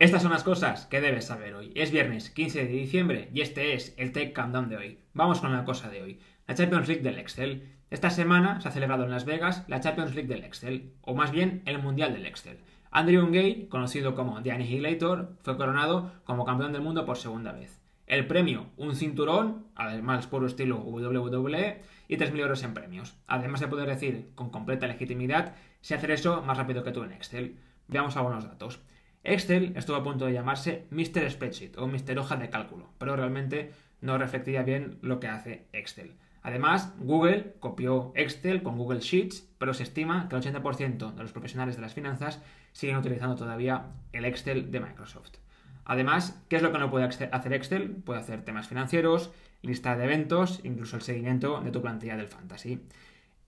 Estas son las cosas que debes saber hoy. Es viernes 15 de diciembre y este es el Tech Countdown de hoy. Vamos con la cosa de hoy. La Champions League del Excel. Esta semana se ha celebrado en Las Vegas la Champions League del Excel, o más bien el Mundial del Excel. Andrew Gay, conocido como The Annihilator, fue coronado como campeón del mundo por segunda vez. El premio, un cinturón, además puro estilo WWE, y 3.000 euros en premios. Además de poder decir con completa legitimidad si hacer eso más rápido que tú en Excel. Veamos algunos datos. Excel estuvo a punto de llamarse Mr. Spreadsheet o Mr. Hoja de Cálculo, pero realmente no reflectía bien lo que hace Excel. Además, Google copió Excel con Google Sheets, pero se estima que el 80% de los profesionales de las finanzas siguen utilizando todavía el Excel de Microsoft. Además, ¿qué es lo que no puede hacer Excel? Puede hacer temas financieros, lista de eventos, incluso el seguimiento de tu plantilla del fantasy.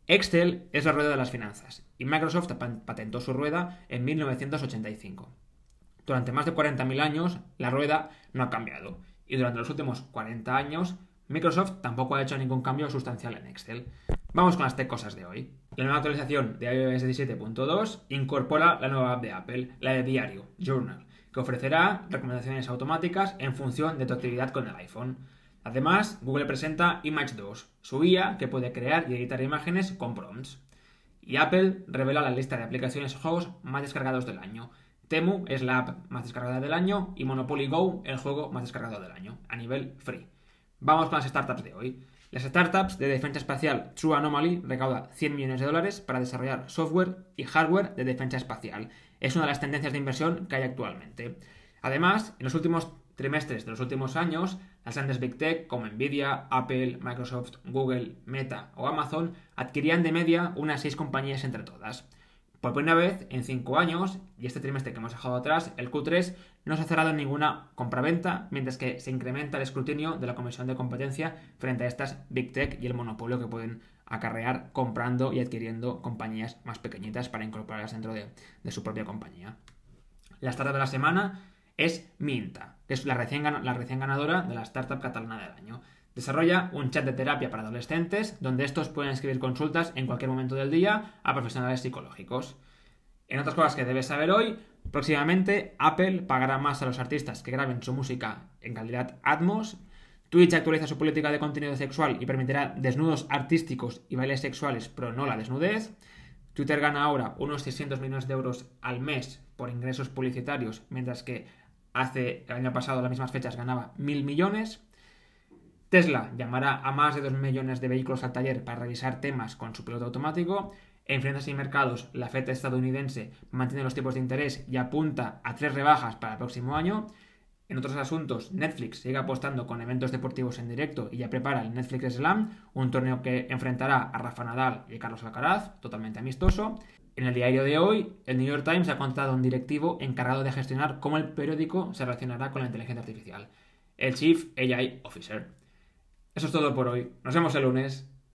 Excel es la rueda de las finanzas y Microsoft patentó su rueda en 1985. Durante más de 40.000 años, la rueda no ha cambiado. Y durante los últimos 40 años, Microsoft tampoco ha hecho ningún cambio sustancial en Excel. Vamos con las cosas de hoy. La nueva actualización de iOS 17.2 incorpora la nueva app de Apple, la de Diario, Journal, que ofrecerá recomendaciones automáticas en función de tu actividad con el iPhone. Además, Google presenta Image 2, su guía que puede crear y editar imágenes con prompts. Y Apple revela la lista de aplicaciones o juegos más descargados del año, Temu es la app más descargada del año y Monopoly Go el juego más descargado del año, a nivel free. Vamos con las startups de hoy. Las startups de defensa espacial True Anomaly recauda 100 millones de dólares para desarrollar software y hardware de defensa espacial. Es una de las tendencias de inversión que hay actualmente. Además, en los últimos trimestres de los últimos años, las grandes Big Tech como Nvidia, Apple, Microsoft, Google, Meta o Amazon adquirían de media unas 6 compañías entre todas. Por primera vez en 5 años, y este trimestre que hemos dejado atrás, el Q3 no se ha cerrado ninguna compraventa, mientras que se incrementa el escrutinio de la Comisión de Competencia frente a estas Big Tech y el monopolio que pueden acarrear comprando y adquiriendo compañías más pequeñitas para incorporarlas dentro de, su propia compañía. La startup de la semana es Minta, que es la recién, ganadora de la startup catalana del año. Desarrolla un chat de terapia para adolescentes donde estos pueden escribir consultas en cualquier momento del día a profesionales psicológicos. En otras cosas que debes saber hoy, próximamente Apple pagará más a los artistas que graben su música en calidad Atmos. Twitch actualiza su política de contenido sexual y permitirá desnudos artísticos y bailes sexuales, pero no la desnudez. Twitter gana ahora unos 600 millones de euros al mes por ingresos publicitarios, mientras que hace el año pasado, las mismas fechas, ganaba mil millones. Tesla llamará a más de 2 millones de vehículos al taller para revisar temas con su piloto automático. En finanzas y mercados, la FED estadounidense mantiene los tipos de interés y apunta a tres rebajas para el próximo año. En otros asuntos, Netflix sigue apostando con eventos deportivos en directo y ya prepara el Netflix Slam, un torneo que enfrentará a Rafa Nadal y Carlos Alcaraz, totalmente amistoso. En el diario de hoy, el New York Times ha contado a un directivo encargado de gestionar cómo el periódico se relacionará con la inteligencia artificial, el Chief AI Officer. Eso es todo por hoy. Nos vemos el lunes.